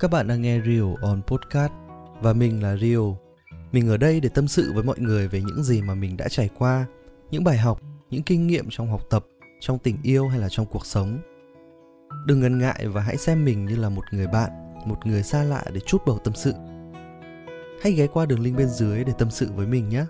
Các bạn đang nghe Rio on Podcast và mình là Rio. Mình ở đây để tâm sự với mọi người về những gì mà mình đã trải qua, những bài học, những kinh nghiệm trong học tập, trong tình yêu hay là trong cuộc sống. Đừng ngần ngại và hãy xem mình như là một người bạn, một người xa lạ để chút bầu tâm sự. Hãy ghé qua đường link bên dưới để tâm sự với mình nhé.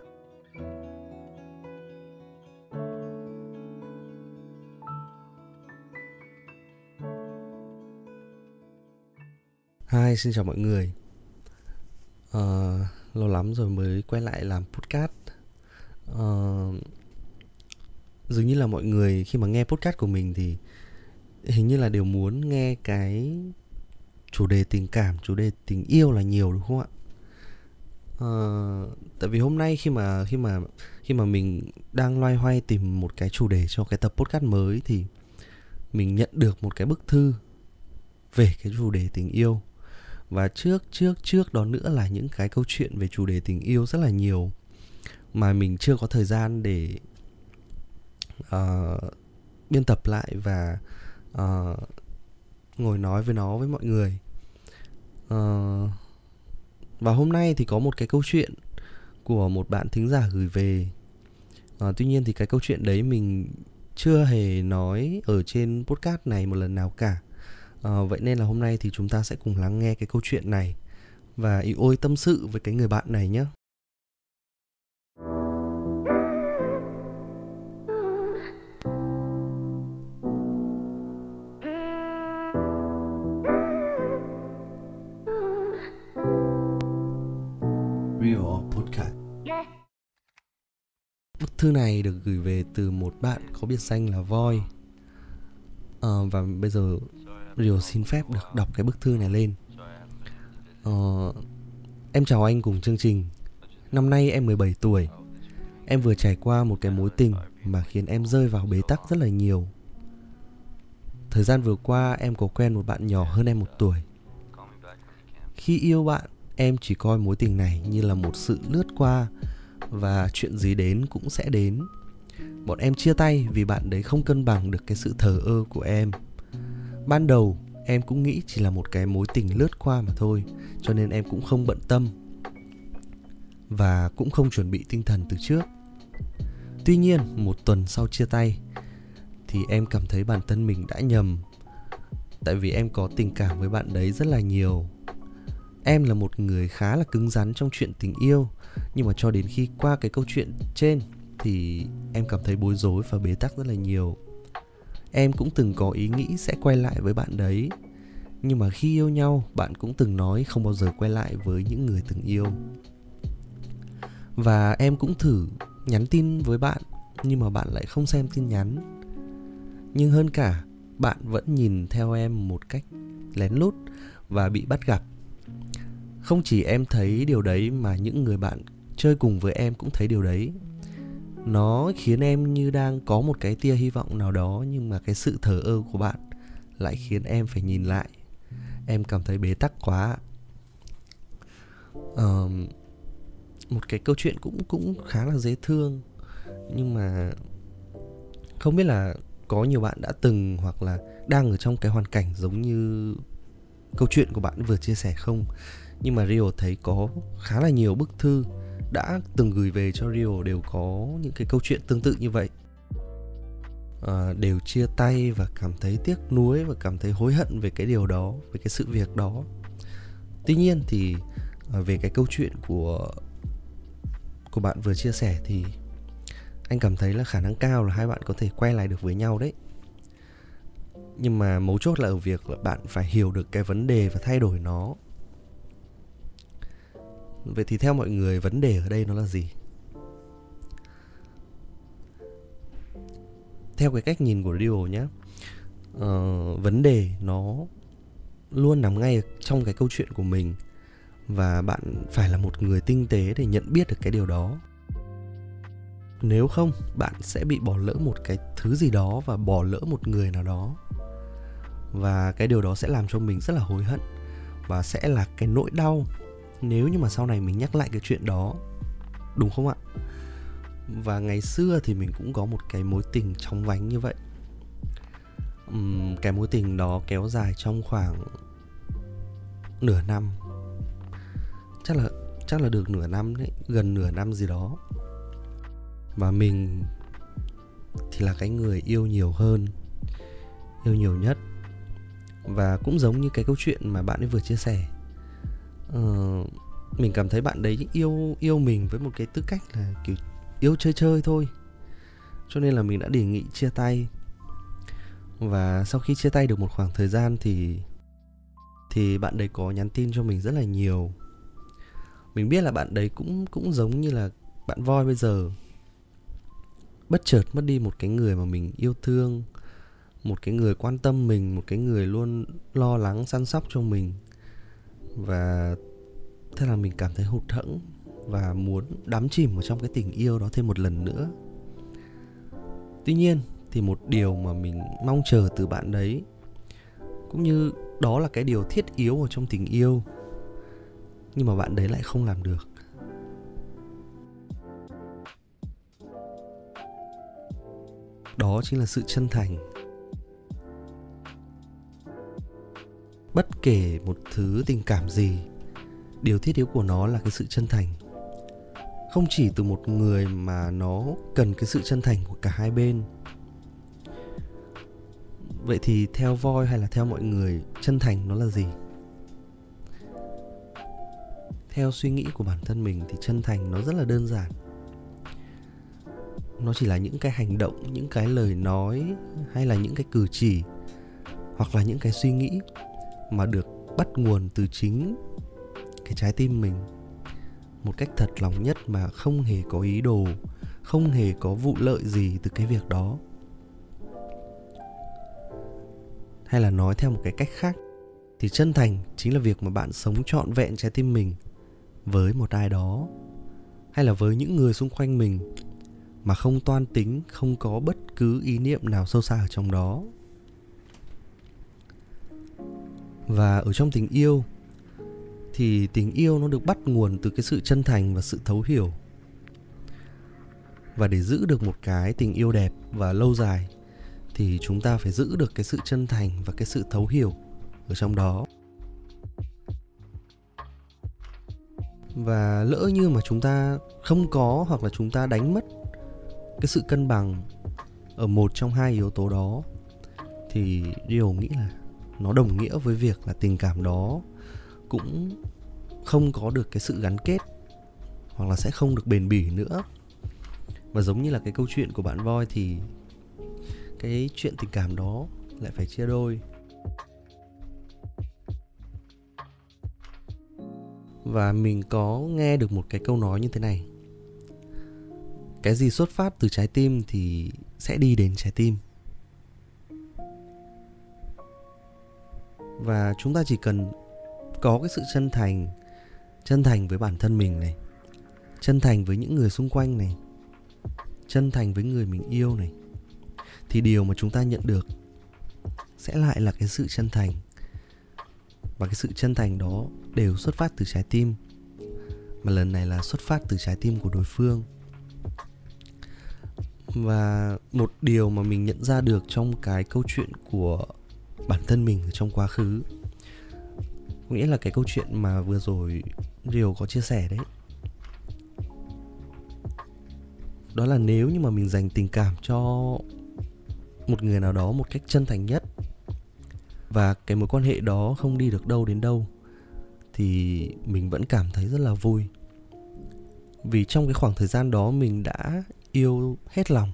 Hi, xin chào mọi người. Uh, lâu lắm rồi mới quay lại làm podcast. Uh, dường như là mọi người khi mà nghe podcast của mình thì hình như là đều muốn nghe cái chủ đề tình cảm, chủ đề tình yêu là nhiều đúng không ạ? Uh, tại vì hôm nay khi mà khi mà khi mà mình đang loay hoay tìm một cái chủ đề cho cái tập podcast mới thì mình nhận được một cái bức thư về cái chủ đề tình yêu và trước trước trước đó nữa là những cái câu chuyện về chủ đề tình yêu rất là nhiều mà mình chưa có thời gian để uh, biên tập lại và uh, ngồi nói với nó với mọi người. Uh, và hôm nay thì có một cái câu chuyện của một bạn thính giả gửi về. Uh, tuy nhiên thì cái câu chuyện đấy mình chưa hề nói ở trên podcast này một lần nào cả. À, vậy nên là hôm nay thì chúng ta sẽ cùng lắng nghe cái câu chuyện này. Và ý ôi tâm sự với cái người bạn này nhé. Real Podcast. Bức thư này được gửi về từ một bạn có biệt danh là Voi. À, Và bây giờ Rio xin phép được đọc cái bức thư này lên. Ờ, Em chào anh cùng chương trình. Năm nay em 17 tuổi. Em vừa trải qua một cái mối tình mà khiến em rơi vào bế tắc rất là nhiều. Thời gian vừa qua em có quen một bạn nhỏ hơn em một tuổi. Khi yêu bạn em chỉ coi mối tình này như là một sự lướt qua Và chuyện gì đến cũng sẽ đến. Bọn em chia tay vì bạn đấy không cân bằng được cái sự thờ ơ của em ban đầu, em cũng nghĩ chỉ là một cái mối tình lướt qua mà thôi, cho nên em cũng không bận tâm và cũng không chuẩn bị tinh thần từ trước. Tuy nhiên, một tuần sau chia tay thì em cảm thấy bản thân mình đã nhầm, tại vì em có tình cảm với bạn đấy rất là nhiều. Em là một người khá là cứng rắn trong chuyện tình yêu, nhưng mà cho đến khi qua cái câu chuyện trên thì em cảm thấy bối rối và bế tắc rất là nhiều em cũng từng có ý nghĩ sẽ quay lại với bạn đấy. Nhưng mà khi yêu nhau, bạn cũng từng nói không bao giờ quay lại với những người từng yêu. Và em cũng thử nhắn tin với bạn, nhưng mà bạn lại không xem tin nhắn. Nhưng hơn cả, bạn vẫn nhìn theo em một cách lén lút và bị bắt gặp. Không chỉ em thấy điều đấy mà những người bạn chơi cùng với em cũng thấy điều đấy nó khiến em như đang có một cái tia hy vọng nào đó nhưng mà cái sự thờ ơ của bạn lại khiến em phải nhìn lại. Em cảm thấy bế tắc quá. Uh, một cái câu chuyện cũng cũng khá là dễ thương nhưng mà không biết là có nhiều bạn đã từng hoặc là đang ở trong cái hoàn cảnh giống như câu chuyện của bạn vừa chia sẻ không? Nhưng mà Rio thấy có khá là nhiều bức thư đã từng gửi về cho Rio đều có những cái câu chuyện tương tự như vậy. À, đều chia tay và cảm thấy tiếc nuối và cảm thấy hối hận về cái điều đó về cái sự việc đó. Tuy nhiên thì à, về cái câu chuyện của của bạn vừa chia sẻ thì anh cảm thấy là khả năng cao là hai bạn có thể quay lại được với nhau đấy. Nhưng mà mấu chốt là ở việc là bạn phải hiểu được cái vấn đề và thay đổi nó. Vậy thì theo mọi người vấn đề ở đây nó là gì? Theo cái cách nhìn của Rio nhé uh, Vấn đề nó luôn nằm ngay trong cái câu chuyện của mình Và bạn phải là một người tinh tế để nhận biết được cái điều đó Nếu không bạn sẽ bị bỏ lỡ một cái thứ gì đó và bỏ lỡ một người nào đó Và cái điều đó sẽ làm cho mình rất là hối hận Và sẽ là cái nỗi đau nếu như mà sau này mình nhắc lại cái chuyện đó đúng không ạ? Và ngày xưa thì mình cũng có một cái mối tình trong vánh như vậy. Uhm, cái mối tình đó kéo dài trong khoảng nửa năm. Chắc là chắc là được nửa năm đấy gần nửa năm gì đó. Và mình thì là cái người yêu nhiều hơn yêu nhiều nhất. Và cũng giống như cái câu chuyện mà bạn ấy vừa chia sẻ uh, mình cảm thấy bạn đấy yêu yêu mình với một cái tư cách là kiểu yêu chơi chơi thôi. Cho nên là mình đã đề nghị chia tay. Và sau khi chia tay được một khoảng thời gian thì thì bạn đấy có nhắn tin cho mình rất là nhiều. Mình biết là bạn đấy cũng cũng giống như là bạn voi bây giờ. Bất chợt mất đi một cái người mà mình yêu thương một cái người quan tâm mình một cái người luôn lo lắng săn sóc cho mình và thế là mình cảm thấy hụt hẫng và muốn đắm chìm vào trong cái tình yêu đó thêm một lần nữa. Tuy nhiên thì một điều mà mình mong chờ từ bạn đấy, cũng như đó là cái điều thiết yếu ở trong tình yêu, nhưng mà bạn đấy lại không làm được. Đó chính là sự chân thành. Bất kể một thứ tình cảm gì. Điều thiết yếu của nó là cái sự chân thành. Không chỉ từ một người mà nó cần cái sự chân thành của cả hai bên. Vậy thì theo voi hay là theo mọi người, chân thành nó là gì? Theo suy nghĩ của bản thân mình thì chân thành nó rất là đơn giản. Nó chỉ là những cái hành động, những cái lời nói hay là những cái cử chỉ hoặc là những cái suy nghĩ mà được bắt nguồn từ chính cái trái tim mình. Một cách thật lòng nhất mà không hề có ý đồ, không hề có vụ lợi gì từ cái việc đó. Hay là nói theo một cái cách khác, thì chân thành chính là việc mà bạn sống trọn vẹn trái tim mình với một ai đó, hay là với những người xung quanh mình mà không toan tính, không có bất cứ ý niệm nào sâu xa ở trong đó. Và ở trong tình yêu, thì tình yêu nó được bắt nguồn từ cái sự chân thành và sự thấu hiểu. Và để giữ được một cái tình yêu đẹp và lâu dài, thì chúng ta phải giữ được cái sự chân thành và cái sự thấu hiểu ở trong đó. Và lỡ như mà chúng ta không có hoặc là chúng ta đánh mất cái sự cân bằng ở một trong hai yếu tố đó, thì điều nghĩ là nó đồng nghĩa với việc là tình cảm đó cũng không có được cái sự gắn kết hoặc là sẽ không được bền bỉ nữa. Và giống như là cái câu chuyện của bạn voi thì cái chuyện tình cảm đó lại phải chia đôi. Và mình có nghe được một cái câu nói như thế này. Cái gì xuất phát từ trái tim thì sẽ đi đến trái tim. Và chúng ta chỉ cần có cái sự chân thành chân thành với bản thân mình này, chân thành với những người xung quanh này, chân thành với người mình yêu này, thì điều mà chúng ta nhận được sẽ lại là cái sự chân thành. Và cái sự chân thành đó đều xuất phát từ trái tim, mà lần này là xuất phát từ trái tim của đối phương. Và một điều mà mình nhận ra được trong cái câu chuyện của bản thân mình ở trong quá khứ. Có nghĩa là cái câu chuyện mà vừa rồi Rio có chia sẻ đấy. Đó là nếu như mà mình dành tình cảm cho một người nào đó một cách chân thành nhất và cái mối quan hệ đó không đi được đâu đến đâu, thì mình vẫn cảm thấy rất là vui. Vì trong cái khoảng thời gian đó mình đã yêu hết lòng.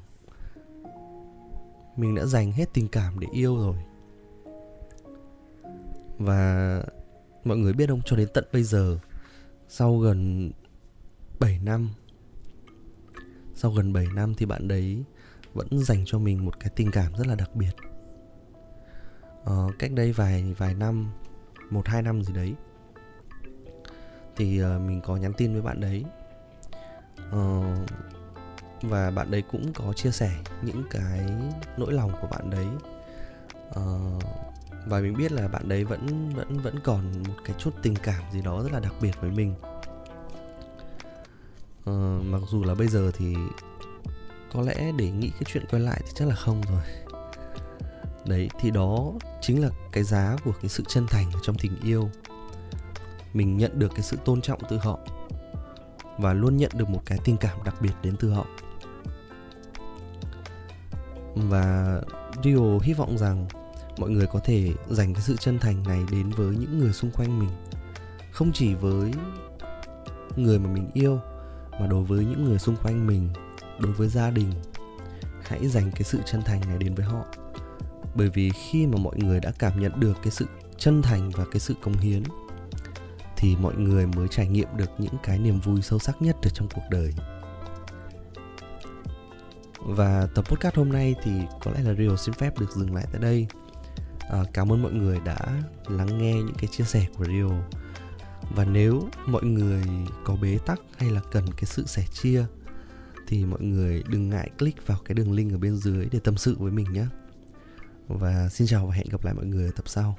Mình đã dành hết tình cảm để yêu rồi và mọi người biết không? Cho đến tận bây giờ sau gần 7 năm sau gần 7 năm thì bạn đấy vẫn dành cho mình một cái tình cảm rất là đặc biệt. Ờ, cách đây vài vài năm một hai năm gì đấy thì uh, mình có nhắn tin với bạn đấy. Uh, và bạn đấy cũng có chia sẻ những cái nỗi lòng của bạn đấy. Uh, và mình biết là bạn đấy vẫn vẫn vẫn còn một cái chút tình cảm gì đó rất là đặc biệt với mình. Uh, mặc dù là bây giờ thì có lẽ để nghĩ cái chuyện quay lại thì chắc là không rồi. Đấy thì đó chính là cái giá của cái sự chân thành trong tình yêu. Mình nhận được cái sự tôn trọng từ họ và luôn nhận được một cái tình cảm đặc biệt đến từ họ. Và Rio hy vọng rằng mọi người có thể dành cái sự chân thành này đến với những người xung quanh mình. Không chỉ với người mà mình yêu, mà đối với những người xung quanh mình, đối với gia đình, hãy dành cái sự chân thành này đến với họ. Bởi vì khi mà mọi người đã cảm nhận được cái sự chân thành và cái sự cống hiến, thì mọi người mới trải nghiệm được những cái niềm vui sâu sắc nhất ở trong cuộc đời. Và tập podcast hôm nay thì có lẽ là Rio xin phép được dừng lại tại đây à, cảm ơn mọi người đã lắng nghe những cái chia sẻ của Rio. Và nếu mọi người có bế tắc hay là cần cái sự sẻ chia thì mọi người đừng ngại click vào cái đường link ở bên dưới để tâm sự với mình nhé. Và xin chào và hẹn gặp lại mọi người ở tập sau.